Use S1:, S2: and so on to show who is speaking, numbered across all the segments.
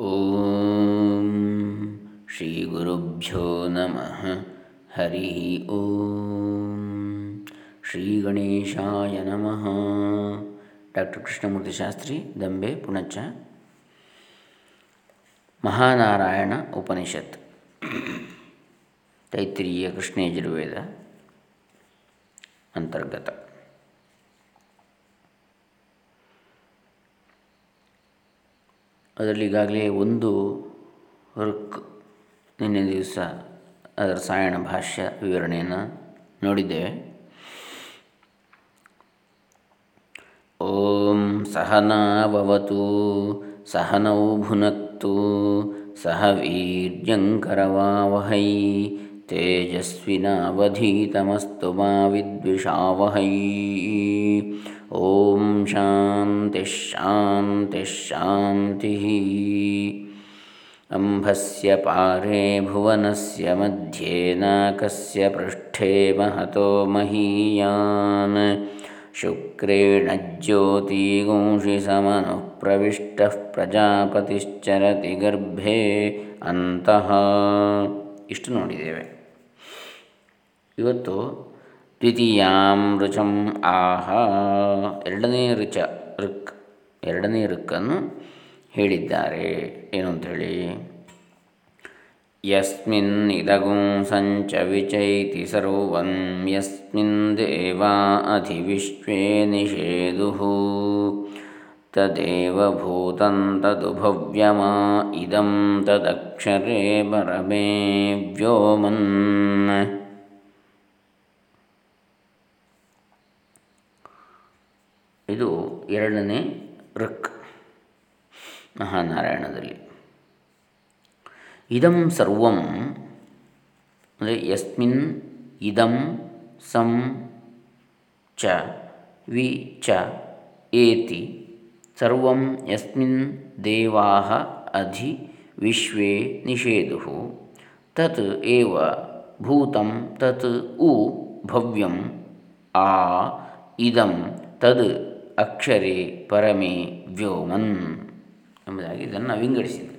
S1: ಓಂ ಶ್ರೀ ಗುರುಭ್ಯೋ ನಮಃ ಹರಿ ಓಂ ಶ್ರೀ ಗಣೇಶಾಯ ನಮಃ ಡಾಕ್ಟರ್ ಕೃಷ್ಣಮೂರ್ತಿ ಶಾಸ್ತ್ರಿ ದಂಬೆ ಪುಣಚ ಮಹಾನಾರಾಯಣ ಉಪನಿಷತ್ ತೈತ್ರಿಯ ಕೃಷ್ಣಯಜುರ್ವೇದ ಅಂತರ್ಗತ ಅದರಲ್ಲಿ ಈಗಾಗಲೇ ಒಂದು ಋಕ್ ನಿನ್ನೆ ದಿವಸ ಅದರ ಸಾಯಣ ಭಾಷ್ಯ ವಿವರಣೆಯನ್ನು ನೋಡಿದ್ದೇವೆ. ಓಂ ಸಹನಾವತು ಸಹನೌ ಭುನಕ್ತು ಸಹ ವೀರ್ಯಂಕರವಾವಹೈ, ತೇಜಸ್ವಿನಾವಧೀತಮಸ್ತು ಮಾ ವಿದ್ವಿಷಾವಹೈ. ಓಂ ಶಾಂತಿ ಶಾಂತಿ ಶಾಂತಿ. ಅಂಭಸ್ಯ ಪಾರೇ ಭುವನಸ್ಯ ಮಧ್ಯೆ ನಾಕಸ್ಯ ಪೃಷ್ಠೆ ಮಹತೋ ಮಹೀಯಾನ್. ಶುಕ್ರೇಣ ಜ್ಯೋತಿಗುಂಷಿ ಸಮನು ಪ್ರವಿಷ್ಟಃ ಪ್ರಜಾಪತಿಶ್ಚರತಿ ಗರ್ಭೆ ಅಂತಃ. ಇಷ್ಟು ನೋಡಿದ್ದೇವೆ. ಇವತ್ತು ದ್ವಿತೀಯಾಂ ರುಚಂ ಆಹ ಎರಡನೇ ರುಚ ಋಕ್ ಎರಡನೇ ಋಕ್ಕನ್ನು ಹೇಳಿದ್ದಾರೆ ಏನು ಅಂಥೇಳಿ ಯಸ್ಮಿನ್ ಇದಗುಂ ಸಂಚ ವಿಚೈತಿ ಸರ್ವಂ ಯಸ್ಮಿನ್ ದೇವಾ ಅಧಿವಿಶ್ವೇ ನಿಷೇದು ತದೇವ ಭೂತಂ ತದು ಭವ್ಯಮಾ ಇದಂ ತದಕ್ಷರೇ ಪರಮೇ ವ್ಯೋಮನ್ ಇದು ಎರಡನೇ ಋಕ್ ಮಹಾನಾರಾಯಣದಲ್ಲಿ. ಇದಂ ಸರ್ವಂ, ಅಂದರೆ ಯಸ್ಮಿನ್ ಇದಂ ಸಂ ಚ ವಿ ಚ ಏತಿ, ಸರ್ವಂ ಯಸ್ಮಿನ್ ದೇವಾ ಅಧಿ ವಿಶ್ವೇ ನಿಷೇಧು ತತ್ ಏವ ಭೂತಂ ತತ್ ಉ ಭವ್ಯಂ ಆ ಇದಂ ತದ್ ಅಕ್ಷರೇ ಪರಮಿ ವ್ಯೋಮನ್ ಎಂಬುದಾಗಿ ಇದನ್ನು ವಿಂಗಡಿಸಿದೆ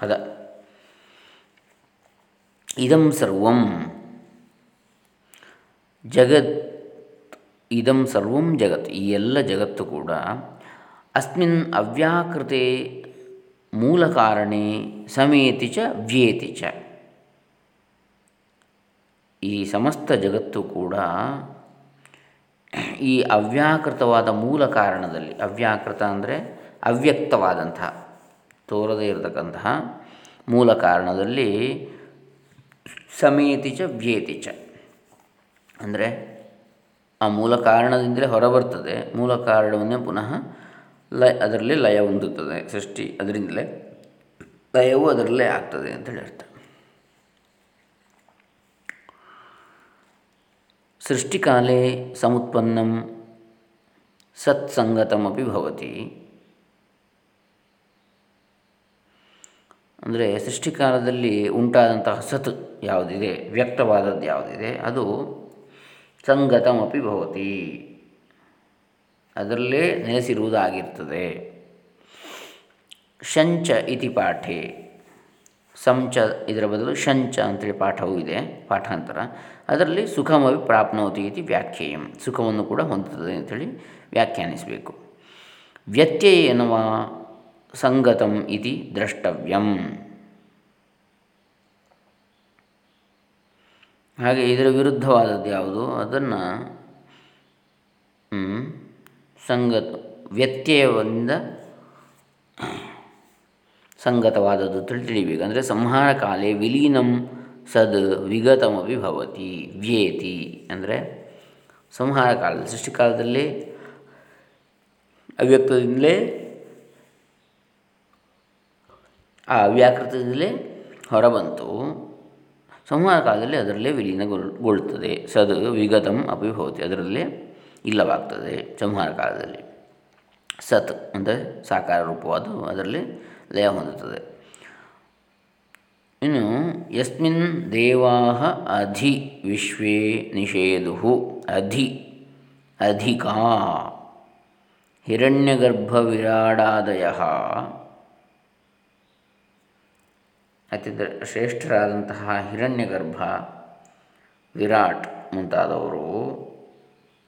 S1: ಪದ. ಇದಂ ಸರ್ವಂ. ಜಗತ್, ಇದಂ ಸರ್ವಂ ಜಗತ್. ಈ ಎಲ್ಲ ಜಗತ್ತು ಕೂಡ ಅಸ್ಮಿನ್ ಅವ್ಯಾಕೃತೆ ಮೂಲ ಕಾರಣೆ ಸಮೇತಿ ಚ ವ್ಯೇತಿ ಚ. ಈ ಸಮಸ್ತ ಜಗತ್ತು ಕೂಡ ಈ ಅವ್ಯಾಕೃತವಾದ ಮೂಲ ಕಾರಣದಲ್ಲಿ, ಅವ್ಯಾಕೃತ ಅಂದರೆ ಅವ್ಯಕ್ತವಾದಂತಹ, ತೋರದೇ ಇರತಕ್ಕಂತಹ ಮೂಲ ಕಾರಣದಲ್ಲಿ ಸಮೇತಿ ಚ ವ್ಯೇತಿ ಚ. ಅಂದರೆ ಆ ಮೂಲ ಕಾರಣದಿಂದಲೇ ಹೊರಬರ್ತದೆ, ಮೂಲ ಕಾರಣವನ್ನೇ ಪುನಃ ಲಯ, ಅದರಲ್ಲಿ ಲಯ ಹೊಂದುತ್ತದೆ, ಸೃಷ್ಟಿ ಅದರಿಂದಲೇ, ಲಯವು ಅದರಲ್ಲೇ ಆಗ್ತದೆ ಅಂತ ಅರ್ಥ. ಸೃಷ್ಟಿಕಾಲೇ ಸಮುತ್ಪನ್ನಂ ಸತ್ಸಂಗತಮಪಿ ಭವತಿ. ಅಂದರೆ ಸೃಷ್ಟಿಕಾಲದಲ್ಲಿ ಉಂಟಾದಂತಹ ಸತ್ ಯಾವುದಿದೆ, ವ್ಯಕ್ತವಾದದ್ದು ಯಾವುದಿದೆ, ಅದು ಸಂಗತಮಿ ಭವತಿ. ಅದರಲ್ಲೇ ನೆಲೆಸಿರುವುದಾಗಿರ್ತದೆ. ಶಂಚ ಇತಿ ಪಾಠೆ. ಸಂಚ ಇದರ ಬದಲು ಶಂಚ ಅಂತೇಳಿ ಪಾಠವೂ ಇದೆ, ಪಾಠಾಂತರ. ಅದರಲ್ಲಿ ಸುಖಮವಿ ಪ್ರಾಪ್ನೋತಿ ಇತಿ ವ್ಯಾಖ್ಯೇಯಂ. ಸುಖವನ್ನು ಕೂಡ ಹೊಂದುತ್ತದೆ ಅಂಥೇಳಿ ವ್ಯಾಖ್ಯಾನಿಸಬೇಕು. ಎನ್ನುವ ಸಂಗತಂ ಇತಿ ದ್ರಷ್ಟವ್ಯಂ. ಹಾಗೆ ಇದರ ವಿರುದ್ಧವಾದದ್ದು ಯಾವುದು? ಅದನ್ನು ಸಂಗತ ವ್ಯತ್ಯಯದಿಂದ ಸಂಗತವಾದದ್ದು ತಿಳಿ ತಿಳಿಬೇಕು ಅಂದರೆ ಸಂಹಾರ ಕಾಲೇ ವಿಲೀನಂ ಸದ್ ವಿಗತಮಿ ಭವತಿ, ವ್ಯೇತಿ. ಅಂದರೆ ಸಂಹಾರ ಕಾಲದಲ್ಲಿ ಸೃಷ್ಟಿಕಾಲದಲ್ಲಿ ಅವ್ಯಕ್ತದಿಂದಲೇ, ಆ ಅವ್ಯಾಕೃತದಿಂದಲೇ ಹೊರಬಂತು. ಸಂಹಾರ ಕಾಲದಲ್ಲಿ ಅದರಲ್ಲೇ ವಿಲೀನಗೊಳ್ಳುತ್ತದೆ. ಸದ್ ವಿಗತಂ ಅಪಿ ಭವತಿ, ಅದರಲ್ಲೇ ಇಲ್ಲವಾಗ್ತದೆ ಸಂಹಾರ ಕಾಲದಲ್ಲಿ. ಸತ್ ಅಂದರೆ ಸಾಕಾರ ರೂಪವಾದ ಅದರಲ್ಲಿ ಲಯ ಹೊಂದುತ್ತದೆ ಇನ್ನು ಯಸ್ಮಿನ್ ದೇವಾ ಅಧಿ ವಿಶ್ವೇ ನಿಷೇಧು ಅಧಿ, ಅಧಿಕಾ, ಹಿರಣ್ಯಗರ್ಭವಿರಾಡಾದಯ. ಅತಿ ಶ್ರೇಷ್ಠರಾದಂತಹ ಹಿರಣ್ಯಗರ್ಭ ವಿರಾಟ್ ಮುಂತಾದವರು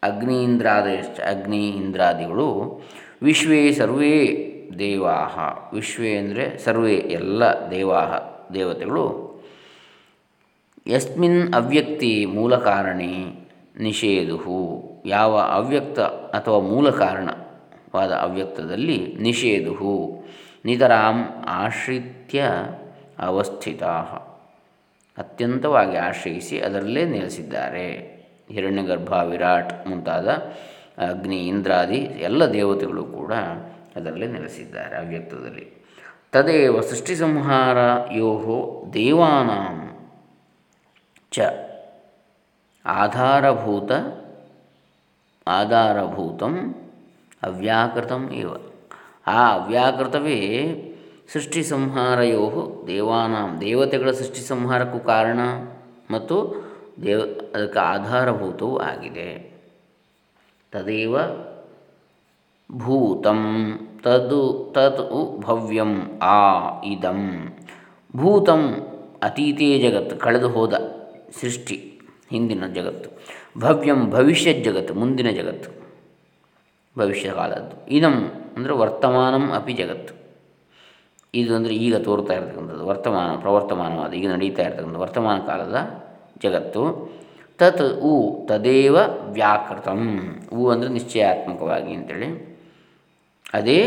S1: ಅಗ್ನಿ ಇಂದ್ರಾದಯ ಅಗ್ನಿ ಇಂದ್ರಾದಿಗಳು ವಿಶ್ವೇ ಸರ್ವೇ ದೇವಾ ವಿಶ್ವೇ ಅಂದರೆ ಸರ್ವೇ, ಎಲ್ಲ ದೇವಾಹ, ದೇವತೆಗಳು. ಯಸ್ಮಿನ್ ಅವ್ಯಕ್ತಿ ಮೂಲ ಕಾರಣಿ ನಿಷೇಧು ಯಾವ ಅವ್ಯಕ್ತ ಅಥವಾ ಮೂಲ ಕಾರಣವಾದ ಅವ್ಯಕ್ತದಲ್ಲಿ ನಿಷೇಧು ನಿತರಾಂ ಆಶ್ರಿತ್ಯ ಅವಸ್ಥಿತ ಅತ್ಯಂತವಾಗಿ ಆಶ್ರಯಿಸಿ ಅದರಲ್ಲೇ ನೆಲೆಸಿದ್ದಾರೆ. ಹಿರಣ್ಯಗರ್ಭ ವಿರಾಟ್ ಮುಂತಾದ ಅಗ್ನಿ, ಇಂದ್ರಾದಿ ಎಲ್ಲ ದೇವತೆಗಳು ಕೂಡ ಅದರಲ್ಲೇ ನೆಲೆಸಿದ್ದಾರೆ ಅವ್ಯಕ್ತದಲ್ಲಿ ತದೇವ ಸೃಷ್ಟಿ ಸಂಹಾರ ಯೋ ದೇವಾನಾಂ ಚ. ಆಧಾರಭೂತ, ಆಧಾರಭೂತಂ ಅವ್ಯಾಕೃತಂ ಇವ. ಆ ಅವ್ಯಾಕೃತವೇ ಸೃಷ್ಟಿ ಸಂಹಾರಯೋ ದೇವಾನಾಂ. ದೇವತೆಗಳ ಸೃಷ್ಟಿ ಸಂಹಾರಕ್ಕೂ ಕಾರಣ ಮತ್ತು ದೇವ, ಅದಕ್ಕೆ ಆಧಾರಭೂತವೂ ಆಗಿದೆ. ತದೇವ ಭೂತಂ ತದು ತತ್ ಭವ್ಯಂ ಆ ಇದಂ ಭೂತಂ ಅತೀತೇ ಜಗತ್ತು ಕಳೆದು ಹೋದ ಸೃಷ್ಟಿ, ಹಿಂದಿನ ಜಗತ್ತು। ಭವ್ಯಂ ಭವಿಷ್ಯ ಜಗತ್ತು, ಮುಂದಿನ ಜಗತ್ತು ಭವಿಷ್ಯ ಕಾಲದ್ದು। ಇದಂ ಅಂದರೆ ವರ್ತಮಾನಂ ಅಪಿ ಜಗತ್ತು। ಇದು ಅಂದರೆ ಈಗ ತೋರ್ತಾ ಇರತಕ್ಕಂಥದ್ದು, ವರ್ತಮಾನ, ಪ್ರವರ್ತಮಾನವಾದ, ಈಗ ನಡೀತಾ ಇರತಕ್ಕಂಥ ವರ್ತಮಾನ ಕಾಲದ ಜಗತ್ತು। ತತ್ ಉ ತದೇವ ವ್ಯಾಕೃತಂ, ಉ ಅಂದರೆ ನಿಶ್ಚಯಾತ್ಮಕವಾಗಿ ಅಂತೇಳಿ ಅದೇ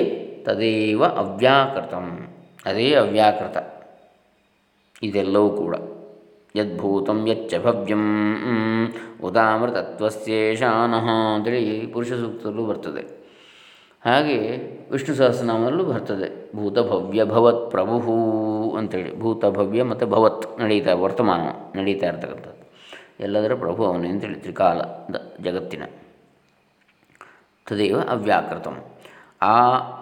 S1: ತದೇವ ಅವ್ಯಾಕೃತಂ, ಅದೇ ಅವ್ಯಾಕೃತ. ಇದೆಲ್ಲವೂ ಕೂಡ. ಯದ್ಭೂತಂ ಯಚ್ಚ ಭವ್ಯಂ ಉದಾಮೃತತ್ವಸ್ಯೇಷಾನಃ ಅಂತೇಳಿ ಪುರುಷ ಸೂಕ್ತದಲ್ಲೂ ಬರ್ತದೆ. ಹಾಗೆ ವಿಷ್ಣು ಸಹಸ್ರನಾಮದಲ್ಲೂ ಬರ್ತದೆ. ಭೂತ ಭವ್ಯ ಭವತ್ ಪ್ರಭು ಅಂತೇಳಿ ಭೂತ ಭವ್ಯ ಮತ್ತು ಭವತ್ ನಡೀತಾ, ವರ್ತಮಾನ ನಡೀತಾ ಇರ್ತಕ್ಕಂಥದ್ದು. ಎಲ್ಲದರ ಪ್ರಭು ಅವನೇ ಅಂತೇಳಿ ತ್ರಿಕಾಲದ ಜಗತ್ತಿನ. ತದೇವ ಅವ್ಯಾಕೃತಂ. ಆ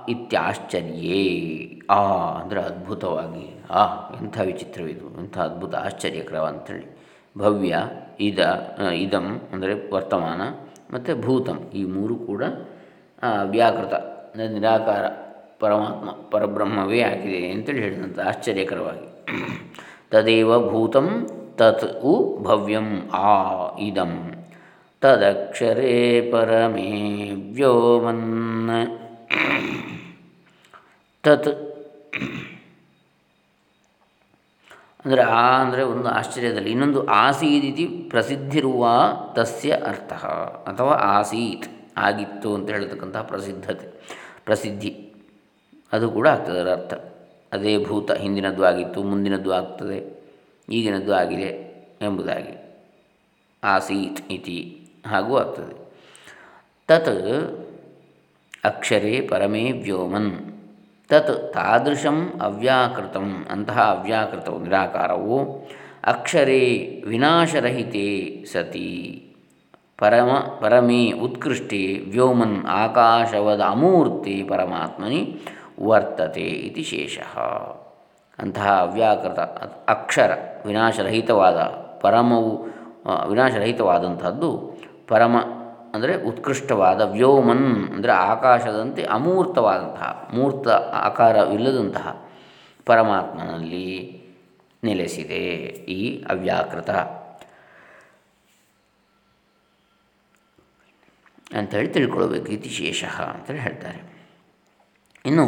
S1: ಇತ್ಯಾಶ್ಚರ್ಯೇ. ಆ ಅಂದರೆ ಅದ್ಭುತವಾಗಿ, ಆ ಎಂಥ ವಿಚಿತ್ರವಿದು, ಎಂಥ ಅದ್ಭುತ ಆಶ್ಚರ್ಯಕರ ಅಂಥೇಳಿ ಭವ್ಯ, ಇದ ಇದಂ ಅಂದರೆ ವರ್ತಮಾನ ಮತ್ತು ಭೂತಂ, ಈ ಮೂರು ಕೂಡ ವ್ಯಾಕೃತ ನಿರಾಕಾರ, ಪರಮಾತ್ಮ, ಪರಬ್ರಹ್ಮವೇ ಆಗಿದೆ ಅಂತೇಳಿ ಹೇಳಿದಂಥ ಆಶ್ಚರ್ಯಕರವಾಗಿ. ತದೇವ ಭೂತಂ ತತ್ ಉ ಭವ್ಯಂ ಆ ಇದಂ. ತದಕ್ಷರೇ ಪರಮೇ ವ್ಯೋಮನ್. ತತ್. ಅಂದರೆ ಆ ಅಂದರೆ ಒಂದು ಆಶ್ಚರ್ಯದಲ್ಲಿ. ಇನ್ನೊಂದು ಆಸೀದಿತಿ ಪ್ರಸಿದ್ಧಿರುವ ತಸ್ಯ ಅರ್ಥ ಅಥವಾ ಆಸೀತ್ ಆಗಿತ್ತು ಅಂತ ಹೇಳ್ತಕ್ಕಂತಹ ಪ್ರಸಿದ್ಧತೆ, ಪ್ರಸಿದ್ಧಿ. ಅದು ಕೂಡ ಆಗ್ತದೆ ಅದರ ಅರ್ಥ. ಅದೇ ಭೂತ ಹಿಂದಿನದ್ದು ಆಗಿತ್ತು, ಮುಂದಿನದ್ದು ಆಗ್ತದೆ, ಈಗಿನದ್ದು ಆಗಿದೆ ಎಂಬುದಾಗಿ. ಆಸೀತ್ ಇತಿ ಹಾಗೂ ಆಗ್ತದೆ. ತತ್ ಅಕ್ಷರೇ ಪರಮೇ ವ್ಯೋಮನ್. ತತ್ ತಾದೃಶಂ ಅವ್ಯಾಕೃತಂ. ಅಂತಹ ಅವ್ಯಾಕೃತವು, ನಿರಾಕಾರವು ಅಕ್ಷರೇ ವಿನಾಶರಹಿತೆ ಸತಿ. ಪರಮ, ಪರಮೇ ಉತ್ಕೃಷ್ಟೇ ವ್ಯೋಮನ್ ಆಕಾಶವದ ಅಮೂರ್ತಿ ಪರಮಾತ್ಮನಿ ವರ್ತತೆ ಇತಿ ಶೇಷ. ಅಂತಹ ಅವ್ಯಾಕೃತ ಅಕ್ಷರ ವಿನಾಶರಹಿತವಾದ ಪರಮವು ವಿನಾಶರಹಿತವಾದಂಥದ್ದು ಪರಮ ಅಂದರೆ ಉತ್ಕೃಷ್ಟವಾದ ವ್ಯೋಮನ್ ಅಂದರೆ ಆಕಾಶದಂತೆ ಅಮೂರ್ತವಾದಂತಹ, ಮೂರ್ತ ಆಕಾರವಿಲ್ಲದಂತಹ ಪರಮಾತ್ಮನಲ್ಲಿ ನೆಲೆಸಿದೆ ಈ ಅವ್ಯಾಕೃತ. ಅಂಥೇಳಿ ತಿಳ್ಕೊಳ್ಬೇಕು, ಇತಿ ಶೇಷ ಅಂತೇಳಿ ಹೇಳ್ತಾರೆ. ಇನ್ನು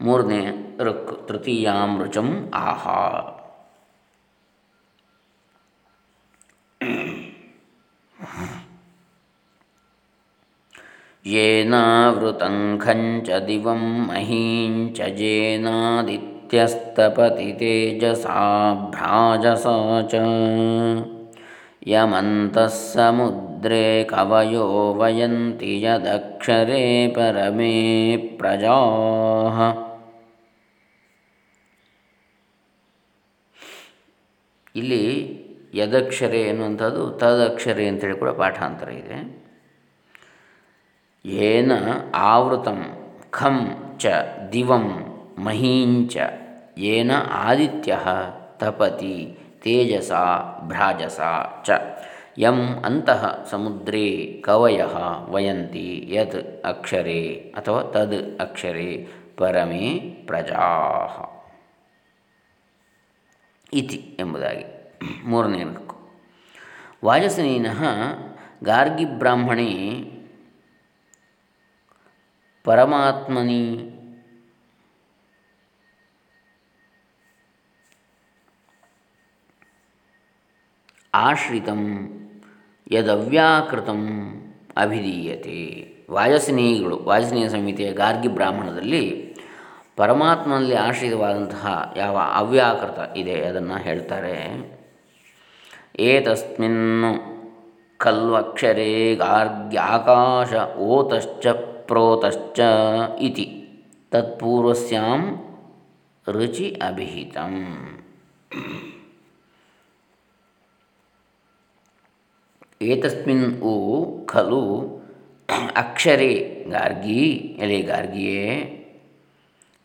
S1: ಮೂರನೇ ಋಕ್ ತೃತೀಯಾಂ ರುಚಂ ಆಹಾ. येनावृतं खञ्च दिवं महीञ्च जेनादित्यस्तपति तेजसा भ्राजसा च यमन्तः समुद्रे कवयो वयन्ति यदक्षरे परमे प्रजाः ಇಲ್ಲಿ ಯದಕ್ಷರೆ ಎನ್ನುವಂಥದ್ದು ತದಕ್ಷರೆ ಅಂತೇಳಿ ಕೂಡ ಪಾಠಾಂತರ ಇದೆ ಏನ ಆವೃತಂ ಖಂ ಚ ದಿವಂ ಮಹೀಂಚ ಏನ ಆದಿತ್ಯ ತಪತಿ ತೇಜಸ ಭ್ರಾಜಸ ಚ ಯಂ ಅಂತಃ ಸಮುದ್ರೇ ಕವಯ ವಯಂತಿ ಯತ್ ಅಕ್ಷರೇ ಅಥವಾ ತದ್ ಅಕ್ಷರೇ ಪರಮೇ ಪ್ರಜಾ ಇತಿ ಎಂಬುದಾಗಿ ಮೂರನೇ ವಾಜಸನೀನ ಗಾರ್ಗಿಬ್ರಾಹ್ಮಣೇ ಗಾರ್ಗಿ ಬ್ರಾಹ್ಮಣೇ ಪರಮಾತ್ಮನಿ. ಆಶ್ರಿತಂ ಯದವ್ಯಾಕೃತಂ ಅಭಿಧೀಯತೆ. ವಾಯಸ್ನೇಹಿಗಳು, ವಾಯಸ್ನೇಹ ಸಂಹಿತೆಯ ಗಾರ್ಗಿ ಬ್ರಾಹ್ಮಣದಲ್ಲಿ ಪರಮಾತ್ಮನಲ್ಲಿ ಆಶ್ರಿತವಾದಂತಹ ಯಾವ ಅವ್ಯಾಕೃತ ಇದೆ ಅದನ್ನು ಹೇಳ್ತಾರೆ. ಏತಸ್ಮಿನ್ನು ಖಲ್ವಕ್ಷರೇ ಗಾರ್ಗ್ಯಾಕಾಶ ಓತಶ್ಚ ಪ್ರೋತಶ್ಚ ಇತಿ ತತ್ಪೂರ್ವಸ್ಯಾಂ ರುಚಿ ಅಭಿಹಿತಂ ಏತಸ್ಮಿನ್ ಉ ಖಲು ಅಕ್ಷರೇ ಗಾರ್ಗಿ ಎಲೆ ಗಾರ್ಗಿಯೇ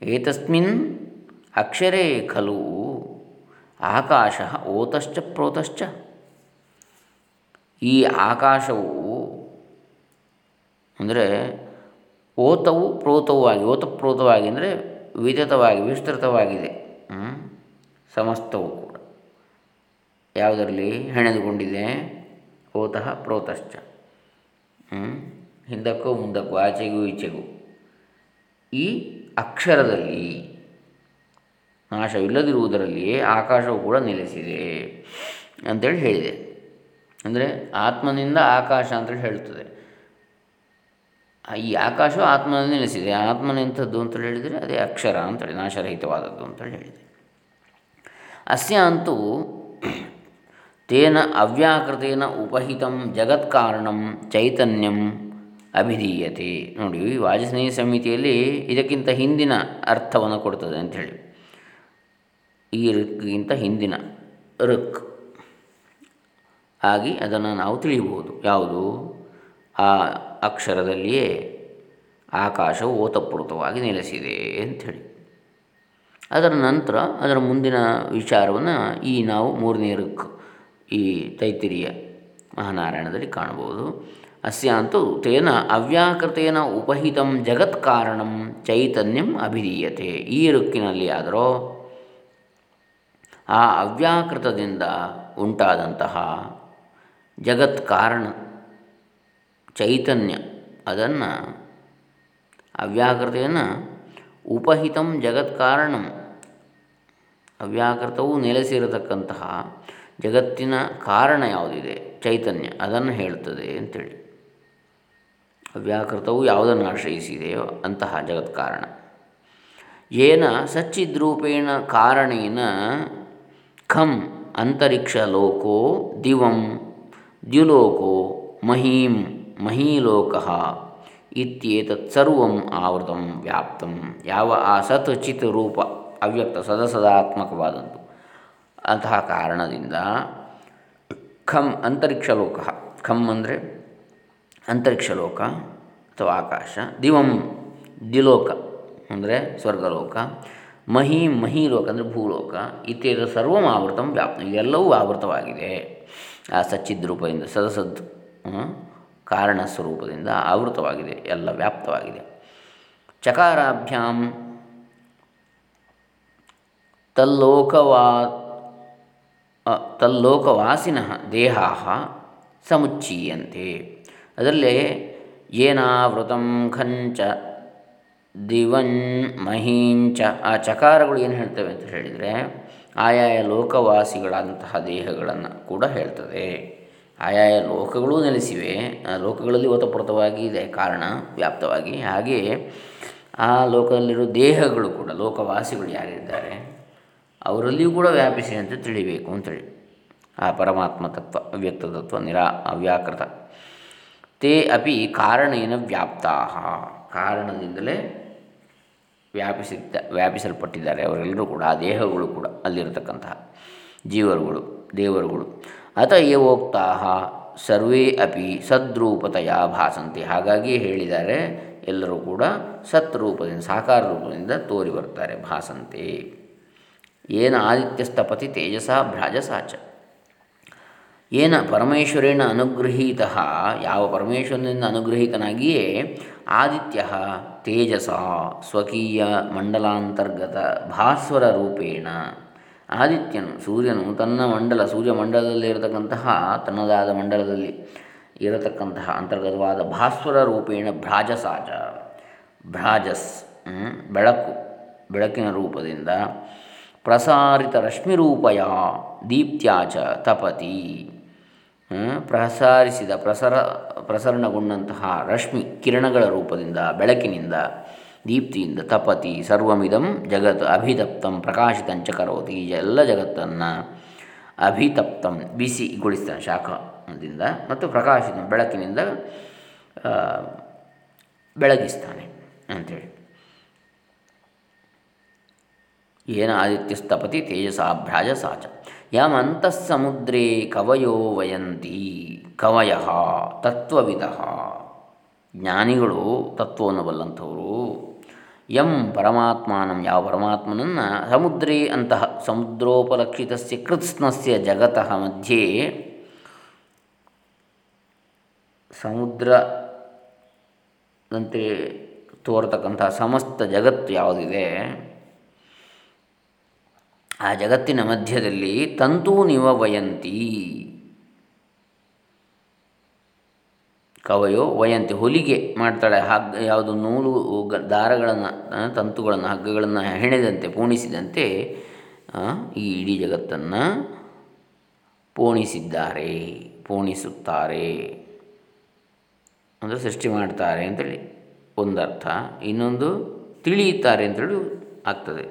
S1: ಏತಸ್ಮಿನ್ ಅಕ್ಷರೇ ಖಲು ಆಕಾಶ ಓತಶ್ಚ ಪ್ರೋತಶ್ಚ ಈ ಆಕಾಶವು ಅಂದರೆ ಓತವು ಪ್ರೋತವಾಗಿ, ಓತಪ್ರೋತವಾಗಿ ಅಂದರೆ ವಿಧತವಾಗಿ, ವಿಸ್ತೃತವಾಗಿದೆ. ಸಮಸ್ತವು ಕೂಡ. ಯಾವುದರಲ್ಲಿ ಹೆಣೆದುಕೊಂಡಿದೆ? ಓತಃ ಪ್ರೋತಶ್ಚ. ಹಿಂದಕ್ಕೂ ಮುಂದಕ್ಕೂ, ಆಚೆಗೂ ಈಚೆಗೂ. ಈ ಅಕ್ಷರದಲ್ಲಿ ನಾಶವಿಲ್ಲದಿರುವುದರಲ್ಲಿಯೇ ಆಕಾಶವು ಕೂಡ ನೆಲೆಸಿದೆ ಅಂತೇಳಿ ಹೇಳಿದೆ. ಅಂದರೆ ಆತ್ಮನಿಂದ ಆಕಾಶ ಅಂತೇಳಿ ಹೇಳ್ತದೆ ಈ ಆಕಾಶವು ಆತ್ಮನಲ್ಲಿ ನೆಲೆಸಿದೆ. ಆತ್ಮನೆಂಥದ್ದು ಅಂತೇಳಿ ಹೇಳಿದರೆ ಅದೇ ಅಕ್ಷರ ಅಂತೇಳಿ, ನಾಶರಹಿತವಾದದ್ದು ಅಂತೇಳಿ ಹೇಳಿದೆ. ಅಸ್ಯ ಅಂತೂ ತೇನ ಅವ್ಯಾಕೃತೇನ ಉಪಹಿತಂ ಜಗತ್ಕಾರಣಂ ಚೈತನ್ಯಂ ಅಭಿಧೀಯತೆ. ನೋಡಿ ವಾಜಸ್ನೇಹಿ ಸಮಿತಿಯಲ್ಲಿ ಇದಕ್ಕಿಂತ ಹಿಂದಿನ ಅರ್ಥವನ್ನು ಕೊಡ್ತದೆ ಅಂಥೇಳಿ ಈ ಋಕ್ಗಿಂತ ಹಿಂದಿನ ಋಕ್ ಆಗಿ ಅದನ್ನು ನಾವು ತಿಳಿಯಬಹುದು. ಯಾವುದು? ಆ ಅಕ್ಷರದಲ್ಲಿಯೇ ಆಕಾಶವು ಓತಪ್ರೋತವಾಗಿ ನೆಲೆಸಿದೆ ಅಂಥೇಳಿ. ಅದರ ನಂತರ ಅದರ ಮುಂದಿನ ವಿಚಾರವನ್ನು ಈ ನಾವು ಮೂರನೇ ಋಕ್ ಈ ತೈತಿರಿಯ ಮಹಾನಾರಾಯಣದಲ್ಲಿ ಕಾಣಬಹುದು. ಅಸ್ಯಾಂತು ತೇನ ಅವ್ಯಾಕೃತೇನ ಉಪಹಿತಂ ಜಗತ್ ಕಾರಣಂ ಚೈತನ್ಯಂ ಅಭಿಧೀಯತೆ. ಈ ಋಕ್ಕಿನಲ್ಲಿ ಆದರೂ ಆ ಅವ್ಯಾಕೃತದಿಂದ ಉಂಟಾದಂತಹ ಜಗತ್ ಕಾರಣ ಚೈತನ್ಯ, ಅದನ್ನು ಅವ್ಯಾಕೃತೆಯನ್ನು ಉಪಹಿತಂ ಜಗತ್ ಕಾರಣಂ ಅವ್ಯಾಕೃತವು ನೆಲೆಸಿರತಕ್ಕಂತಹ ಜಗತ್ತಿನ ಕಾರಣ ಯಾವುದಿದೆ? ಚೈತನ್ಯ, ಅದನ್ನು ಹೇಳ್ತದೆ ಅಂತೇಳಿ. ಅವ್ಯಾಕೃತವು ಯಾವುದನ್ನು ಆಶ್ರಯಿಸಿದೆಯೋ ಅಂತಹ ಜಗತ್ ಕಾರಣ ಏನ ಸಚ್ಚಿದ್ರೂಪೇಣ ಕಾರಣೇನ ಖಂ ಅಂತರಿಕ್ಷ ಲೋಕೋ ದಿವಂ ದ್ಯುಲೋಕೋ ಮಹೀಂ ಮಹೀಲೋಕ ಇತ್ಯೇತತ್ಸರ್ವಂ ಆವೃತಂ ವ್ಯಾಪ್ತಂ ಯಾವ ಆ ಸತ್ ಚಿತ್ ರೂಪ ಅವ್ಯಕ್ತ ಸದಸದಾತ್ಮಕವಾದದ್ದು ಅಂತಹ ಕಾರಣದಿಂದ ಖಂ ಅಂತರಿಕ್ಷ ಲೋಕ ಖಂ ಅಂದರೆ ಅಂತರಿಕ್ಷ ಲೋಕ ಅಥವಾ ಆಕಾಶ ದಿವಂ ದಿಲೋಕ ಅಂದರೆ ಸ್ವರ್ಗಲೋಕ ಮಹಿ ಮಹಿಲೋಕ ಅಂದರೆ ಭೂಲೋಕ ಇತ್ಯಾದಿ ಸರ್ವಂ ಆವೃತಂ ವ್ಯಾಪ್ತ ಇದೆಲ್ಲವೂ ಆವೃತವಾಗಿದೆ। ಆ ಸಚ್ಚಿದ್ರೂಪದಿಂದ ಸದಸದ್ ಕಾರಣ ಸ್ವರೂಪದಿಂದ ಆವೃತವಾಗಿದೆ, ಎಲ್ಲ ವ್ಯಾಪ್ತವಾಗಿದೆ. ಚಕಾರಾಭ್ಯಾಂ ತಲ್ಲೋಕವಾ ತಲ್ಲೋಕವಾಸಿನ ದೇಹ ಸಮುಚ್ಚೀಯಂತೆ. ಅದರಲ್ಲಿ ಏನಾವೃತಂ ಖಂಚ ದಿವನ್ ಮಹೀಂಚ, ಆ ಚಕಾರಗಳು ಏನು ಹೇಳ್ತವೆ ಅಂತ ಹೇಳಿದರೆ, ಆಯಾಯ ಲೋಕವಾಸಿಗಳಾದಂತಹ ದೇಹಗಳನ್ನು ಕೂಡ ಹೇಳ್ತದೆ. ಆಯಾಯ ಲೋಕಗಳು ನೆಲೆಸಿವೆ. ಆ ಲೋಕಗಳಲ್ಲಿ ಓತಪ್ರೋತವಾಗಿ ಇದೆ ಕಾರಣ ವ್ಯಾಪ್ತವಾಗಿ. ಹಾಗೆಯೇ ಆ ಲೋಕದಲ್ಲಿರೋ ದೇಹಗಳು ಕೂಡ, ಲೋಕವಾಸಿಗಳು ಯಾರಿದ್ದಾರೆ, ಅವರಲ್ಲಿಯೂ ಕೂಡ ವ್ಯಾಪಿಸಿ ಅಂತ ತಿಳಿಬೇಕು ಅಂತೇಳಿ. ಆ ಪರಮಾತ್ಮ ತತ್ವ, ಅವ್ಯಕ್ತ ತತ್ವ ನಿರಾ, ಅವ್ಯಾಕೃತ. ತೇ ಅಪಿ ಕಾರಣೇನ ವ್ಯಾಪ್ತಾ ಕಾರಣದಿಂದಲೇ ವ್ಯಾಪಿಸಿದ್ದ, ವ್ಯಾಪಿಸಲ್ಪಟ್ಟಿದ್ದಾರೆ ಅವರೆಲ್ಲರೂ ಕೂಡ, ಆ ದೇಹಗಳು ಕೂಡ ಅಲ್ಲಿರತಕ್ಕಂತಹ ಜೀವರುಗಳು, ದೇವರುಗಳು. ಅತ ಏವೋಕ್ತಾ ಸರ್ವೇ ಅಪಿ ಸದ್ರೂಪತೆಯ ಭಾಸಂತೆ. ಹಾಗಾಗಿ ಹೇಳಿದ್ದಾರೆ ಎಲ್ಲರೂ ಕೂಡ ಸತ್ರೂಪದಿಂದ, ಸಾಕಾರ ರೂಪದಿಂದ ತೋರಿ ಬರ್ತಾರೆ ಭಾಸಂತೆ. ಏನ ಆದಿತ್ಯಸ್ತಪತಿ ತೇಜಸ ಭ್ರಾಜಸಾಚ. ಏನ ಪರಮೇಶ್ವರೇಣ ಅನುಗೃಹೀತ ಯಾವ ಪರಮೇಶ್ವರನಿಂದ ಅನುಗ್ರಹೀತನಾಗಿಯೇ ಆದಿತ್ಯ ತೇಜಸ ಸ್ವಕೀಯ ಮಂಡಲಾಂತರ್ಗತ ಭಾಸ್ವರ ರೂಪೇಣ. ಆದಿತ್ಯನು, ಸೂರ್ಯನು ತನ್ನ ಮಂಡಲ, ಸೂರ್ಯ ಮಂಡಲದಲ್ಲಿ ಇರತಕ್ಕಂತಹ, ತನ್ನದಾದ ಮಂಡಲದಲ್ಲಿ ಇರತಕ್ಕಂತಹ ಅಂತರ್ಗತವಾದ ಭಾಸ್ವರ ರೂಪೇಣ ಭ್ರಾಜಸಾಜ ಭ್ರಾಜಸ್ ಬೆಳಕು, ಬೆಳಕಿನ ರೂಪದಿಂದ ಪ್ರಸಾರಿತ ರಶ್ಮಿ ರಶ್ಮಿರೂಪಯ, ದೀಪ್ತ್ಯಾಚ, ತಪತಿ. ಪ್ರಸಾರಿಸಿದ ಪ್ರಸರ, ಪ್ರಸರಣಗೊಂಡಂತಹ ರಶ್ಮಿ ಕಿರಣಗಳ ರೂಪದಿಂದ, ಬೆಳಕಿನಿಂದ ದೀಪ್ತಿಯಿಂದ ತಪತಿ ಸರ್ವಮಿದಂ ಜಗತ್ ಅಭಿತಪ್ತಂ ಪ್ರಕಾಶಿತಂಚ ಕರೋತಿ ಎಲ್ಲ ಜಗತ್ತನ್ನು ಅಭಿತಪ್ತಂ ಬಿಸಿಗೊಳಿಸ್ತಾನೆ ಶಾಖದಿಂದ ಮತ್ತು ಪ್ರಕಾಶಿತ ಬೆಳಕಿನಿಂದ ಬೆಳಗಿಸ್ತಾನೆ ಅಂಥೇಳಿ ಏನ ಆದಿತ್ಯಸ್ತಪತಿ ತೇಜಸಾಭ್ರಾಜ ಸಾಚ. ಯಮಂತಃಸಮುದ್ರೇ ಕವಯೋ ವಯಂತಿ, ಕವಯ ತತ್ವವಿದ ಜ್ಞಾನಿಗಳು ತತ್ವವನ್ನು ಬಲ್ಲಂಥವರು. ಯಂ ಪರಮಾತ್ಮಾನಂ, ಯಾವ ಪರಮಾತ್ಮನನ್ನು ಸಮುದ್ರೇ ಅಂತಹ ಸಮುದ್ರೋಪಲಕ್ಷಿತ ಕೃತ್ಸ್ನಸ್ಯ ಜಗತಃ ಮಧ್ಯೆ ಸಮುದ್ರದಂತೆ ತೋರತಕ್ಕಂತಹ ಸಮಸ್ತ ಜಗತ್ತು ಯಾವುದಿದೆ, ಆ ಜಗತ್ತಿನ ಮಧ್ಯದಲ್ಲಿ ತಂತೂ ವಯಂತಿ. ಕವಯೋ ವಯಂತಿ ಹೊಲಿಗೆ ಮಾಡ್ತಾಳೆ. ಹಗ್ ಯಾವುದು ನೂಲು ದಾರಗಳನ್ನು ತಂತುಗಳನ್ನು, ಹಗ್ಗಗಳನ್ನು ಹೆಣೆದಂತೆ ಪೋಣಿಸಿದಂತೆ ಈ ಇಡೀ ಜಗತ್ತನ್ನು ಪೋಣಿಸಿದ್ದಾರೆ, ಪೋಣಿಸುತ್ತಾರೆ. ಅಂದರೆ ಸೃಷ್ಟಿ ಮಾಡ್ತಾರೆ ಅಂತೇಳಿ ಒಂದರ್ಥ. ಇನ್ನೊಂದು ತಿಳಿಯುತ್ತಾರೆ ಅಂತೇಳಿ ಆಗ್ತದೆ.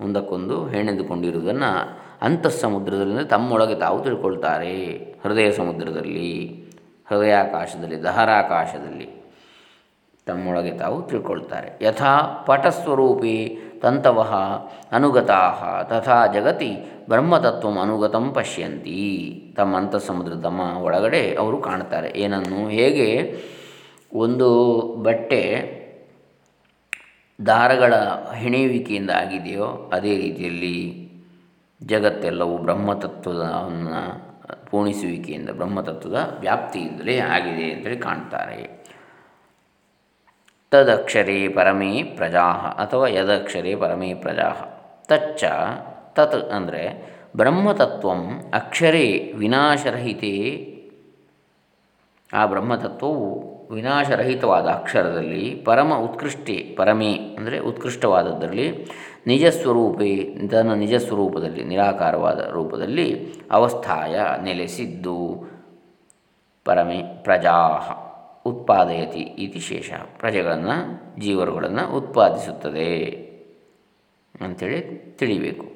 S1: ಒಂದಕ್ಕೊಂದು ಹೆಣೆದುಕೊಂಡಿರುವುದನ್ನು ಅಂತಃಸಮುದ್ರದಲ್ಲಿ ತಮ್ಮೊಳಗೆ ತಾವು ತಿಳ್ಕೊಳ್ತಾರೆ. ಹೃದಯ ಸಮುದ್ರದಲ್ಲಿ. ಹೃದಯಾಕಾಶದಲ್ಲಿ, ದಹರಾಕಾಶದಲ್ಲಿ ತಮ್ಮೊಳಗೆ ತಾವು ತಿಳ್ಕೊಳ್ತಾರೆ. ಯಥಾ ಪಟಸ್ವರೂಪಿ ತಂತವ ಅನುಗತಾ, ತಥಾ ಜಗತಿ ಬ್ರಹ್ಮತತ್ವ ಅನುಗತಂ ಪಶ್ಯಂತಿ. ತಮ್ಮ ಅಂತಃಸಮುದ್ರ ತಮ್ಮ ಒಳಗಡೆ ಅವರು ಕಾಣ್ತಾರೆ. ಏನನ್ನು? ಹೇಗೆ? ಒಂದು ಬಟ್ಟೆ ದಾರಗಳ ಹೆಣೆಯುವಿಕೆಯಿಂದ ಆಗಿದೆಯೋ ಅದೇ ರೀತಿಯಲ್ಲಿ ಜಗತ್ತೆಲ್ಲವೂ ಬ್ರಹ್ಮತತ್ವವನ್ನು ಪೂಣಿಸುವಿಕೆಯಿಂದ ಬ್ರಹ್ಮತತ್ವದ ವ್ಯಾಪ್ತಿಯಿಂದಲೇ ಆಗಿದೆ ಅಂತೇಳಿ ಕಾಣ್ತಾರೆ. ತದಕ್ಷರೇ ಪರಮೇ ಪ್ರಜಾ ಅಥವಾ ಯದಕ್ಷರೇ ಪರಮೇ ಪ್ರಜಾ ತಚ್ಚ ತತ್ ಅಂದರೆ ಬ್ರಹ್ಮತತ್ವಂ ಅಕ್ಷರೇ ವಿನಾಶರಹಿತೆ. ಆ ಬ್ರಹ್ಮತತ್ವವು ವಿನಾಶರಹಿತವಾದ ಅಕ್ಷರದಲ್ಲಿ ಪರಮ ಉತ್ಕೃಷ್ಟೇ ಪರಮೇ ಅಂದರೆ ನಿಜಸ್ವರೂಪೇ ತನ್ನ ನಿಜಸ್ವರೂಪದಲ್ಲಿ, ನಿರಾಕಾರವಾದ ರೂಪದಲ್ಲಿ ಅವಸ್ಥಾಯ ನೆಲೆಸಿದ್ದು. ಪರಮೆ ಪ್ರಜಾ ಉತ್ಪಾದಯತಿ ಇತಿ ಶೇಷ. ಪ್ರಜೆಗಳನ್ನು, ಜೀವರುಗಳನ್ನು ಉತ್ಪಾದಿಸುತ್ತದೆ. ಅಂಥೇಳಿ ತಿಳಿಬೇಕು.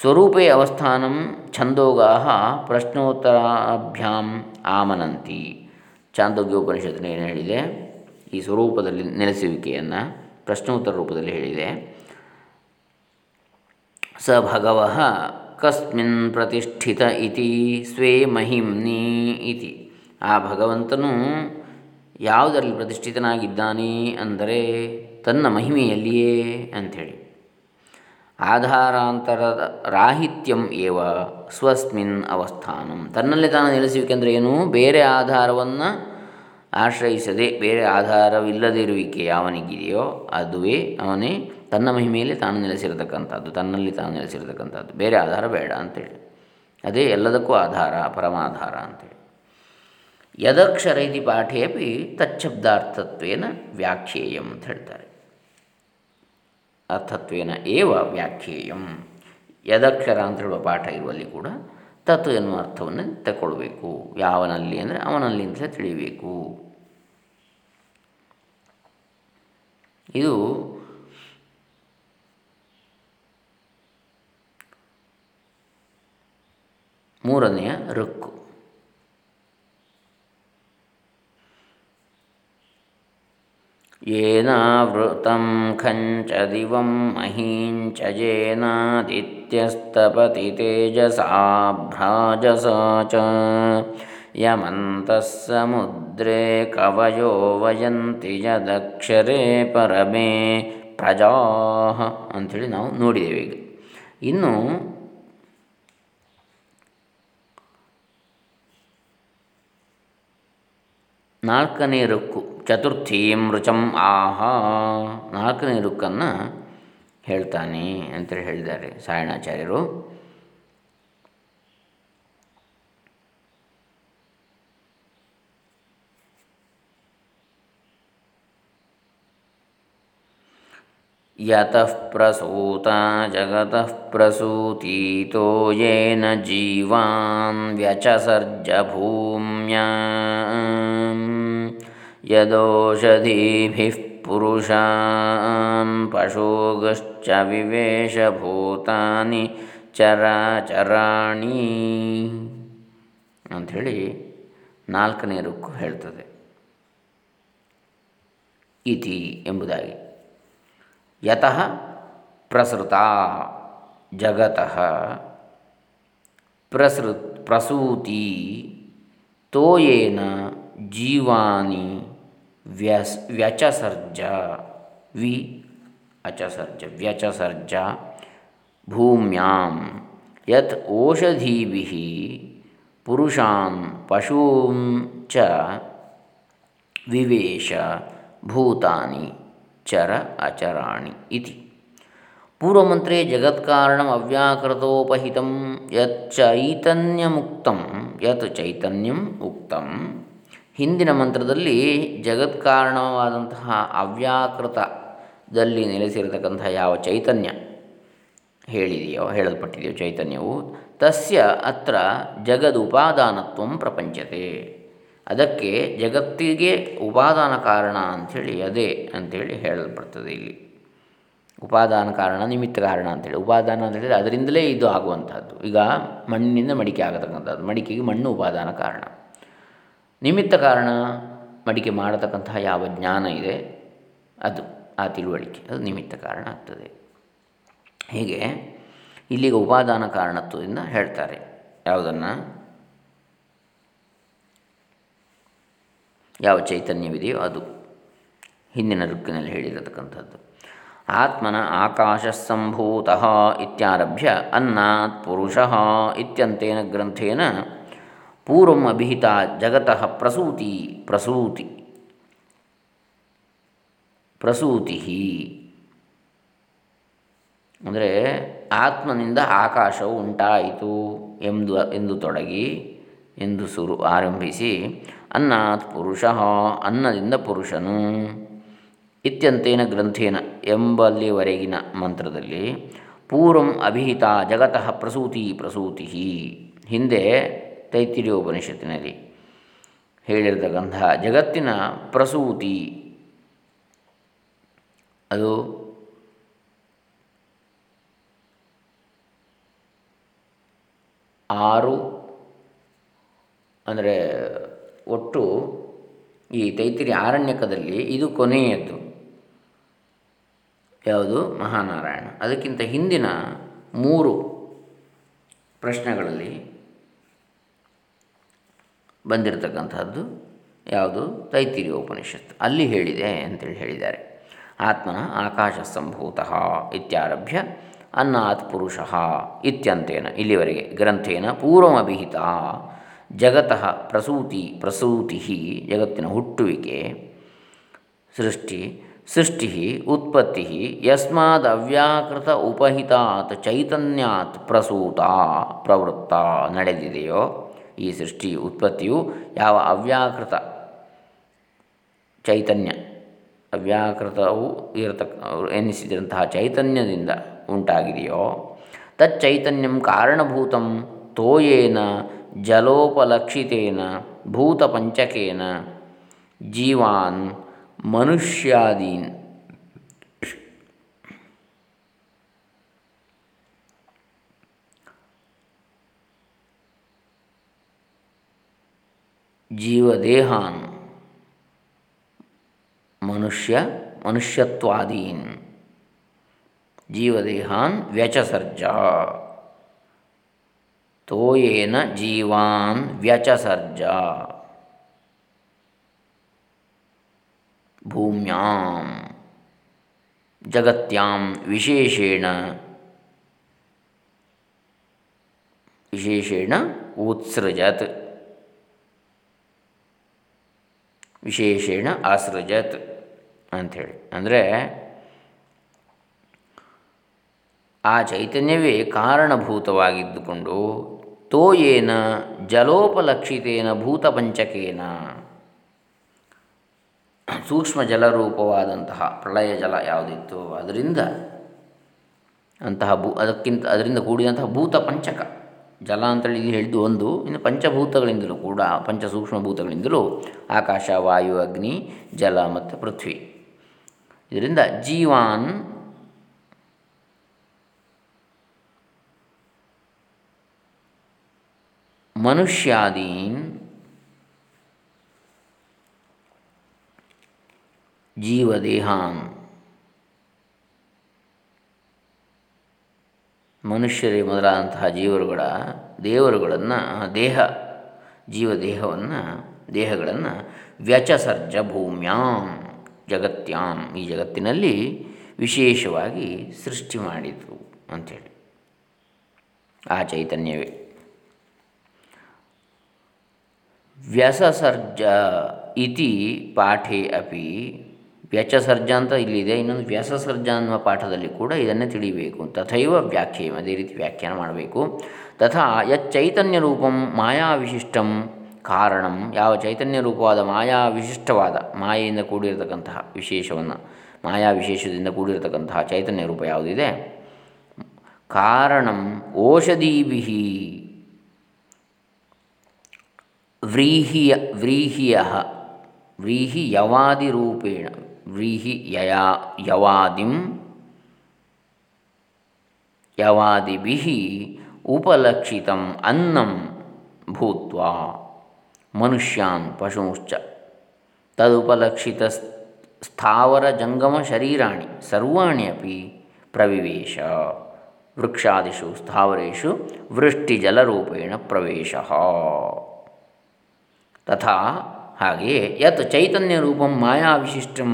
S1: ಸ್ವರೂಪೇ ಅವಸ್ಥಾನಂ ಛಂದೋಗಾ ಪ್ರಶ್ನೋತ್ತರಾಭ್ಯಾಂ ಆಮನಂತಿ. ಚಾಂದೋಗ್ಯೋಪನಿಷತ್ತಿನ ಏನು ಹೇಳಿದೆ? ಈ ಸ್ವರೂಪದಲ್ಲಿ ನೆಲೆಸುವಿಕೆಯನ್ನು ಪ್ರಶ್ನೋತ್ತರ ರೂಪದಲ್ಲಿ ಹೇಳಿದೆ. ಸ ಭಗವ ಕಸ್ಮಿನ್ ಪ್ರತಿಷ್ಠಿತ ಇತಿ ಸ್ವೇ ಮಹಿಮ್ನಿ ಇತಿ ಆ ಭಗವಂತನು ಯಾವುದರಲ್ಲಿ ಪ್ರತಿಷ್ಠಿತನಾಗಿದ್ದಾನೆ ಅಂದರೆ ತನ್ನ ಮಹಿಮೆಯಲ್ಲಿಯೇ ಅಂಥೇಳಿ। ಆಧಾರಾಂತರದ ರಾಹಿತ್ಯಂ ಏವ ಸ್ವಸ್ಮಿನ್ ಅವಸ್ಥಾನಂ। ತನ್ನಲ್ಲೇ ತಾನು ನೆಲೆಸುವಿಕೆಂದರೆ ಏನು? ಬೇರೆ ಆಧಾರವನ್ನು ಆಶ್ರಯಿಸದೆ, ಬೇರೆ ಆಧಾರವಿಲ್ಲದಿರುವಿಕೆ ಯಾವನಿಗಿದೆಯೋ ಅದುವೇ ಅವನೇ ತನ್ನ ಮಹಿಮೆಯಲ್ಲಿ ತಾನು ನೆಲೆಸಿರತಕ್ಕಂಥದ್ದು, ತನ್ನಲ್ಲಿ ತಾನು ನೆಲೆಸಿರತಕ್ಕಂಥದ್ದು. ಬೇರೆ ಆಧಾರ ಬೇಡ ಅಂತೇಳಿ. ಅದೇ ಎಲ್ಲದಕ್ಕೂ ಆಧಾರ, ಪರಮಾಧಾರ ಅಂತೇಳಿ. ಯದಕ್ಷರ ಇತಿ ಪಾಠೇ ಅಪಿ ತಚ್ಛಬ್ದಾರ್ಥತ್ವೇನ ವ್ಯಾಖ್ಯೇಯಂ ಅಂತ ಹೇಳ್ತಾರೆ. ಅರ್ಥತ್ವೇನ ಏವ ವ್ಯಾಖ್ಯೇಯಂ? ಯದಕ್ಷರ ಅಂತ ಹೇಳುವ ಪಾಠ ಇರುವಲ್ಲಿ ಕೂಡ ತತ್ ಎನ್ನುವ ಅರ್ಥವನ್ನು ತಗೊಳ್ಬೇಕು ಯಾವನಲ್ಲಿ ಅಂದರೆ ಅವನಲ್ಲಿ ಅಂತಲೇ ತಿಳಿಯಬೇಕು ಇದು ಮೂರನೆಯ ಋಕ್ಕು येनावृतं खञ्च दिवं महीञ्च येनादित्यस्तपति तेजसाभ्राजसा च यमन्तः समुद्रे कवयो वयन्ति ಯದಕ್ಷರೇ ಪರಮೇ ಪ್ರಜಾ ಅಂಥೇಳಿ ನಾವು ನೋಡಿದ್ದೇವೆ ಈಗ ಇನ್ನು ನಾಲ್ಕನೇ ರುಕ್ಕು ಚತುರ್ಥೀಂ ರುಚಂ ಆಹಾ. ನಾಲ್ಕನೇ ರುಕ್ಕನ್ನು ಹೇಳ್ತಾನೆ ಅಂತ ಹೇಳಿದ್ದಾರೆ ಸಾಯಣಾಚಾರ್ಯರು. ಯತಃ ಪ್ರಸೂತ ಜಗತಃ ಪ್ರಸೂತೀತೋ ಯೇನ ಜೀವಾನ್ ವ್ಯಚಸರ್ಜ ಭೂಮ್ಯಾ ಯದೋಷಧೀಭಿಃ ಪುರುಷಾಂ ಪಶೋಗಶ್ಚ ವಿವೇಶಭೂತಾನಿ ಚರಾಚರಾಣಿ ಅಂಥೇಳಿ ನಾಲ್ಕನೇ ರುಕ್ಕು ಹೇಳ್ತದೆ. ಇತಿ ಎಂಬುದಾಗಿ. ಯತಃ ಪ್ರಸೃತ ಜಗತಃ ಪ್ರಸೃ ಪ್ರಸೂತಿ ತೋಯೇನ ಜೀವಾನಿ ವ್ಯಸ್ ವ್ಯಚಸರ್ಜ ವಿ ಅಚಸರ್ಜ ವ್ಯಚಸರ್ಜ ಭೂಮ್ಯಾಂ ಯತ್ ಓಷಧೀಭಿः ಪುರುಷಾನ್ ಪಶೂಂ ಚ ವಿವೇಶ ಭೂತಾನಿ ಚರ ಅಚರಾಣಿ ಇತಿ ಪೂರ್ವಮಂತ್ರೇ ಜಗತ್ಕಾರಣಂ ಅವ್ಯಾಕೃತೋಪಹಿತಂ ಯತ್ ಚೈತನ್ಯಮುಕ್ತಂ ಯತ್ ಚೈತನ್ಯಂ ಉಕ್ತಂ ಹಿಂದಿನ ಮಂತ್ರದಲ್ಲಿ ಜಗತ್ಕಾರಣವಾದಂತಹ ಅವ್ಯಾಕೃತದಲ್ಲಿ ನೆಲೆಸಿರತಕ್ಕಂತಹ ಯಾವ ಚೈತನ್ಯ ಹೇಳಿದೆಯೋ, ಹೇಳಲ್ಪಟ್ಟಿದೆಯೋ ಚೈತನ್ಯವು, ತಸ್ಯ ಅತ್ರ ಜಗದುಪಾದಾನತ್ವ ಪ್ರಪಂಚತೆ. ಅದಕ್ಕೆ ಜಗತ್ತಿಗೆ ಉಪಾದಾನ ಕಾರಣ ಅಂಥೇಳಿ ಅದೇ ಅಂಥೇಳಿ ಹೇಳಲ್ಪಡ್ತದೆ ಇಲ್ಲಿ. ಉಪಾದಾನ ಕಾರಣ, ನಿಮಿತ್ತ ಕಾರಣ ಅಂತೇಳಿ ಉಪಾದಾನ ಅಂತ ಹೇಳಿದರೆ ಅದರಿಂದಲೇ ಇದು ಆಗುವಂಥದ್ದು. ಈಗ ಮಣ್ಣಿನಿಂದ ಮಡಿಕೆ ಆಗತಕ್ಕಂಥದ್ದು. ಮಡಿಕೆಗೆ ಮಣ್ಣು ಉಪಾದಾನ ಕಾರಣ. ನಿಮಿತ್ತ ಕಾರಣ ಮಡಿಕೆ ಮಾಡತಕ್ಕಂತಹ ಯಾವ ಜ್ಞಾನ ಇದೆ, ಅದು ಆ ತಿಳುವಳಿಕೆ, ಅದು ನಿಮಿತ್ತ ಕಾರಣ ಆಗ್ತದೆ. ಹೀಗೆ ಇಲ್ಲಿಗೆ ಉಪಾದಾನ ಕಾರಣತ್ವದಿಂದ ಹೇಳ್ತಾರೆ. ಯಾವುದನ್ನು? ಯಾವ ಚೈತನ್ಯವಿದೆಯೋ ಅದು. ಹಿಂದಿನ ಋಕ್ಕಿನಲ್ಲಿ ಹೇಳಿರತಕ್ಕಂಥದ್ದು. ಆತ್ಮನ ಆಕಾಶ ಸಂಭೂತ ಇತ್ಯಾರಭ್ಯ ಅನ್ನಾತ್ ಪುರುಷ ಇತ್ಯಂತೇನ ಗ್ರಂಥೇನ ಪೂರ್ವಂ ಅಭಿಹಿತ ಜಗತಃ ಪ್ರಸೂತಿ ಪ್ರಸೂತಿ. ಪ್ರಸೂತಿ. ಅಂದರೆ ಆತ್ಮನಿಂದ ಆಕಾಶವು ಉಂಟಾಯಿತು ಎಂದು ಎಂದು ತೊಡಗಿ, ಎಂದು ಸುರು, ಆರಂಭಿಸಿ, ಅನ್ನಾತ್ ಪುರುಷ, ಅನ್ನದಿಂದ ಪುರುಷನು ಇತ್ಯಂತೇನ ಗ್ರಂಥೇನ ಎಂಬಲ್ಲಿವರೆಗಿನ ಮಂತ್ರದಲ್ಲಿ ಪೂರ್ವಂ ಅಭಿಹಿತ ಜಗತಃ ಪ್ರಸೂತಿ ಪ್ರಸೂತಿ. ಹಿಂದೆ ತೈತಿರಿಯೋಪನಿಷತ್ತಿನಲ್ಲಿ ಹೇಳಿರತಕ್ಕಂತಹ ಜಗತ್ತಿನ ಪ್ರಸೂತಿ. ಅದು ಆರು ಅಂದರೆ ಒಟ್ಟು ಈ ತೈತಿರಿ ಆರಣ್ಯಕದಲ್ಲಿ ಇದು ಕೊನೆಯದ್ದು. ಯಾವುದು? ಮಹಾನಾರಾಯಣ. ಅದಕ್ಕಿಂತ ಹಿಂದಿನ ಮೂರು ಪ್ರಶ್ನೆಗಳಲ್ಲಿ ಬಂದಿರತಕ್ಕಂಥದ್ದು ಯಾವುದು ತೈತಿರಿ ಉಪನಿಷತ್ತು ಅಲ್ಲಿ ಹೇಳಿದೆ ಅಂತೇಳಿ ಹೇಳಿದ್ದಾರೆ. ಆತ್ಮನ ಆಕಾಶ ಸಂಭೂತ ಇತ್ಯಾರಭ್ಯ ಅನ್ನಾತ್ ಪುರುಷ ಇತ್ಯಂತೇನ. ಇಲ್ಲಿವರೆಗೆ ಗ್ರಂಥೇನ ಪೂರ್ವಮಿಹಿತ ಜಗತಃ ಪ್ರಸೂತಿ ಪ್ರಸೂತಿ ಜಗತ್ತಿನ ಹುಟ್ಟುವಿಕೆ ಸೃಷ್ಟಿ ಸೃಷ್ಟಿ ಉತ್ಪತ್ತಿ ಯಸ್ಮಾದ್ ಅವ್ಯಾಕೃತ ಉಪಹಿತಾತ್ ಚೈತನ್ಯಾತ್ ಪ್ರಸೂತ ಪ್ರವೃತ್ತ ನಡೆದಿದೆಯೋ ಈ ಸೃಷ್ಟಿ ಉತ್ಪತ್ತಿಯು ಯಾವ ಅವ್ಯಾಕೃತ ಚೈತನ್ಯ, ಅವ್ಯಾಕೃತವು ಇರತಕ್ಕ ಎನ್ನಿಸಿದಂತಹ ಚೈತನ್ಯದಿಂದ ಉಂಟಾಗಿದೆಯೋ, ತಚ್ಚೈತನ್ಯಂ ಕಾರಣಭೂತಂ ತೋಯೇನ, ಜಲೋಪಲಕ್ಷಿತೇನ, ಭೂತಪಂಚಕೇನ, ಜೀವಾನ್ ಮನುಷ್ಯಾದೀನ್. ಜೀವದೇಹಾನ್ ಮನುಷ್ಯ ಮನುಷ್ಯತ್ವಾದೀನ್ ಜೀವದೇಹಾನ್ ವ್ಯಚಸರ್ಜ ತೋಯೇನ ಜೀವಾನ್ ವ್ಯಚಸರ್ಜ ಭೂಮ್ಯಾಂ ಜಗತ್ಯಾಂ ವಿಶೇಷೇಣ ವಿಶೇಷೇಣ ಉತ್ಸೃಜತ್ ವಿಶೇಷೇಣ ಆಸೃಜತ್ ಅಂಥೇಳಿ. ಅಂದರೆ ಆ ಚೈತನ್ಯವೇ ಕಾರಣಭೂತವಾಗಿದ್ದುಕೊಂಡು ತೋಯೇನ ಜಲೋಪಲಕ್ಷಿತೇನ ಭೂತಪಂಚಕೇನ. ಸೂಕ್ಷ್ಮ ಜಲರೂಪವಾದಂತಹ ಪ್ರಳಯ ಜಲ ಯಾವುದಿತ್ತು, ಅದರಿಂದ ಅಂತಹ ಭೂ, ಅದಕ್ಕಿಂತ, ಅದರಿಂದ ಕೂಡಿದಂತಹ ಭೂತ ಪಂಚಕ ಜಲ ಅಂತೇಳಿ ಇಲ್ಲಿ ಹೇಳಿದ್ದು ಒಂದು, ಇನ್ನು ಪಂಚಭೂತಗಳಿಂದಲೂ ಕೂಡ ಪಂಚ ಸೂಕ್ಷ್ಮ ಭೂತಗಳಿಂದಲೂ ಆಕಾಶ, ವಾಯು, ಅಗ್ನಿ, ಜಲ ಮತ್ತು ಪೃಥ್ವಿ. ಇದರಿಂದ ಜೀವಾನ್ ಮನುಷ್ಯಾದೀನ್ ಜೀವದೇಹಾನ್. ಮನುಷ್ಯರೇ ಮೊದಲಾದಂತಹ ಜೀವರುಗಳ ದೇವರುಗಳನ್ನು, ದೇಹ ಜೀವ ದೇಹವನ್ನು ದೇಹಗಳನ್ನು ವ್ಯಚಸರ್ಜ ಭೂಮ್ಯಾಂ, ಜಗತ್ಯಾಂ ಈ ಜಗತ್ತಿನಲ್ಲಿ ವಿಶೇಷವಾಗಿ ಸೃಷ್ಟಿ ಮಾಡಿತು ಅಂಥೇಳಿ. ಆ ಚೈತನ್ಯವೇ. ವ್ಯಸಸರ್ಜ ಇತಿ ಪಾಠೇ ಅಪಿ ವ್ಯಚಸರ್ಜ ಅಂತ ಇಲ್ಲಿದೆ. ಇನ್ನೊಂದು ವ್ಯಸಸರ್ಜ ಅನ್ನುವ ಪಾಠದಲ್ಲಿ ಕೂಡ ಇದನ್ನೇ ತಿಳಿಯಬೇಕು ತಥೈವ ವ್ಯಾಖ್ಯೆ ಅದೇ ರೀತಿ ವ್ಯಾಖ್ಯಾನ ಮಾಡಬೇಕು. ತಥಾ ಯಚ್ಚೈತನ್ಯ ರೂಪಂ ಮಾಯಾವಿಶಿಷ್ಟಂ ಕಾರಣಂ. ಯಾವ ಚೈತನ್ಯ ರೂಪವಾದ ಮಾಯಾ ವಿಶಿಷ್ಟವಾದ, ಮಾಯೆಯಿಂದ ಕೂಡಿರತಕ್ಕಂತಹ ವಿಶೇಷವನ್ನು, ಮಾಯಾ ವಿಶೇಷದಿಂದ ಕೂಡಿರತಕ್ಕಂತಹ ಚೈತನ್ಯ ರೂಪ ಯಾವುದಿದೆ? ಕಾರಣಂ ಓಷಧೀಭಿ ವ್ರೀಹಿಯ ವ್ರೀಹಿಯ ವ್ರೀಹಿ ಯವಾದಿರೂಪೇಣ ವ್ರೀಹಿ ಯಯಾ ಯವಾದಿಂ ಯವಾದಿಭಿ ಉಪಲಕ್ಷಿತಂ ಅನ್ನಂ ಭೂತ್ವಾ ಮನುಷ್ಯಾನ್ ಪಶುಶ್ಚ. ತದುಪಲಕ್ಷಿತ ಸ್ಥಾವರ ಜಂಗಮ ಶರೀರಾಣಿ ಸರ್ವಾಣಿ ಅಪಿ ಪ್ರವಿವೇಶ. ವೃಕ್ಷಾದಿಷು ಸ್ಥಾವರೇಷು ವೃಷ್ಟಿಜಲರೂಪೇಣ ಪ್ರವೇಶ. ತಥಾ ಹಾಗೆಯೇ ಯತ್ ಚೈತನ್ಯ ರೂಪಂ ಮಾಯಾವಿಶಿಷ್ಟಂ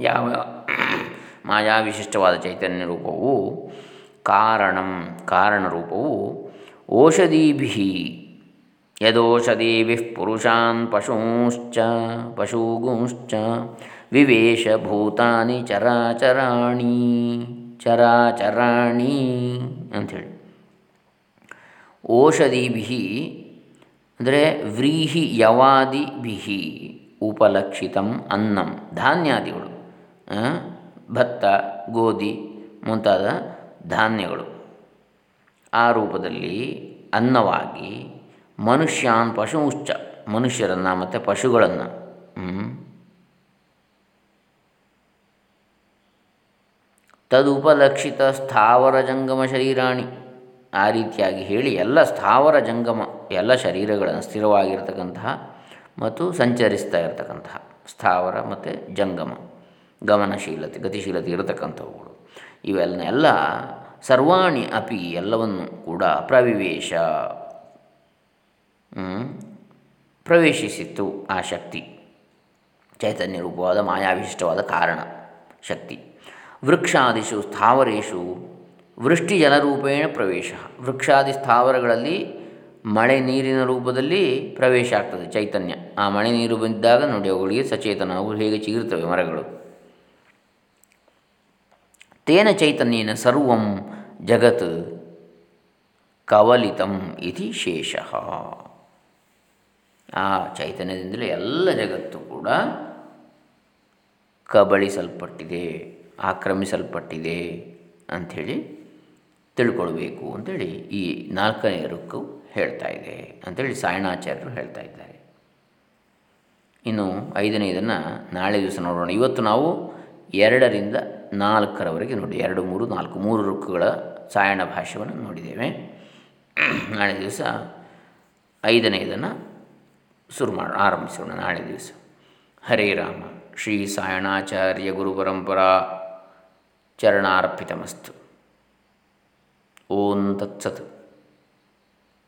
S1: ಯಾವ ಮಾಯಾವಿಶಿಷ್ಟವಾದ ಚೈತನ್ಯ ರೂಪವು ಕಾರಣಂ ಕಾರಣರೂಪವು ಓಷಧೀಭಿ, ಯದೋಷಧೀಭಿ ಪುರುಷಾನ್ ಪಶೂಶ್ಚ, ಪಶೂಗುಂಶ್ಚ, ವಿವೇಶ ಭೂತಾನಿ ಚರಾಚರಾಣಿ ಚರಾಚರಾಣಿ ಅಂಥೇಳಿ ಓಷಧೀಭಿ ಅಂದರೆ ವ್ರೀಹಿ ಯವಾದಿ ಬಿಹಿ, ಉಪಲಕ್ಷಿತಂ ಅನ್ನಂ, ಧಾನ್ಯಾದಿಗಳು ಭತ್ತ, ಗೋಧಿ ಮುಂತಾದ ಧಾನ್ಯಗಳು. ಆ ರೂಪದಲ್ಲಿ ಅನ್ನವಾಗಿ ಮನುಷ್ಯಾನ್ ಪಶುಶ್ಚ, ಮನುಷ್ಯರನ್ನು ಮತ್ತು ಪಶುಗಳನ್ನು ತದುಪಲಕ್ಷಿತ ಸ್ಥಾವರ ಜಂಗಮ ಶರೀರಾಣಿ. ಆ ರೀತಿಯಾಗಿ ಹೇಳಿ ಎಲ್ಲ ಸ್ಥಾವರ ಜಂಗಮ, ಎಲ್ಲ ಶರೀರಗಳನ್ನು ಸ್ಥಿರವಾಗಿರ್ತಕ್ಕಂತಹ ಮತ್ತು ಸಂಚರಿಸ್ತಾ ಇರತಕ್ಕಂತಹ ಸ್ಥಾವರ ಮತ್ತು ಜಂಗಮ, ಗಮನಶೀಲತೆ, ಗತಿಶೀಲತೆ ಇರತಕ್ಕಂಥವುಗಳು. ಇವೆಲ್ಲ ಸರ್ವಾಣಿ ಅಪಿ ಎಲ್ಲವನ್ನು ಕೂಡ ಪ್ರವಿವೇಶ ಪ್ರವೇಶಿಸಿತ್ತು ಆ ಶಕ್ತಿ. ಚೈತನ್ಯ ರೂಪವಾದ, ಮಾಯಾವಿಶಿಷ್ಟವಾದ ಕಾರಣ ಶಕ್ತಿ. ವೃಕ್ಷಾದಿಷು ಸ್ಥಾವರೇಶು ವೃಷ್ಟಿ ಜಲರೂಪೇಣ ಪ್ರವೇಶ. ವೃಕ್ಷಾದಿ ಸ್ಥಾವರಗಳಲ್ಲಿ ಮಳೆ ನೀರಿನ ರೂಪದಲ್ಲಿ ಪ್ರವೇಶ ಆಗ್ತದೆ ಚೈತನ್ಯ. ಆ ಮಳೆ ನೀರು ಬಂದಾಗ ನೋಡಿ ಅವುಗಳಿಗೆ ಸಚೇತನ ಅವು ಹೇಗೆ ಚೀರುತ್ತವೆ ಮರಗಳು. ತೇನ ಚೈತನ್ಯನ ಸರ್ವಂ ಜಗತ್ ಕವಲಿತಂ ಇತಿ ಶೇಷ. ಆ ಚೈತನ್ಯದಿಂದಲೇ ಎಲ್ಲ ಜಗತ್ತು ಕೂಡ ಕಬಳಿಸಲ್ಪಟ್ಟಿದೆ, ಆಕ್ರಮಿಸಲ್ಪಟ್ಟಿದೆ ಅಂಥೇಳಿ ತಿಳ್ಕೊಳ್ಬೇಕು ಅಂಥೇಳಿ ಈ ನಾಲ್ಕನೇ ರುಕ್ಕು ಹೇಳ್ತಾ ಇದೆ ಅಂಥೇಳಿ ಸಾಯಣಾಚಾರ್ಯರು ಹೇಳ್ತಾ ಇದ್ದಾರೆ. ಇನ್ನು ಐದನೇದನ್ನು ನಾಳೆ ದಿವಸ ನೋಡೋಣ. ಇವತ್ತು ನಾವು ಎರಡರಿಂದ ನಾಲ್ಕರವರೆಗೆ ನೋಡಿ, ಎರಡು, ಮೂರು, ನಾಲ್ಕು, ಮೂರು ರುಕ್ಕುಗಳ ಸಾಯಣ ಭಾಷ್ಯವನ್ನು ನೋಡಿದ್ದೇವೆ. ನಾಳೆ ದಿವಸ ಐದನೇದನ್ನು ಶುರು ಮಾಡ, ಆರಂಭಿಸೋಣ ನಾಳೆ ದಿವಸ. ಹರೇ ರಾಮ, ಶ್ರೀ ಸಾಯಣಾಚಾರ್ಯ ಗುರು ಪರಂಪರಾ, ಚರಣಾರ್ಪಿತಮಸ್ತು. ಓಂ ತತ್ಸತ್.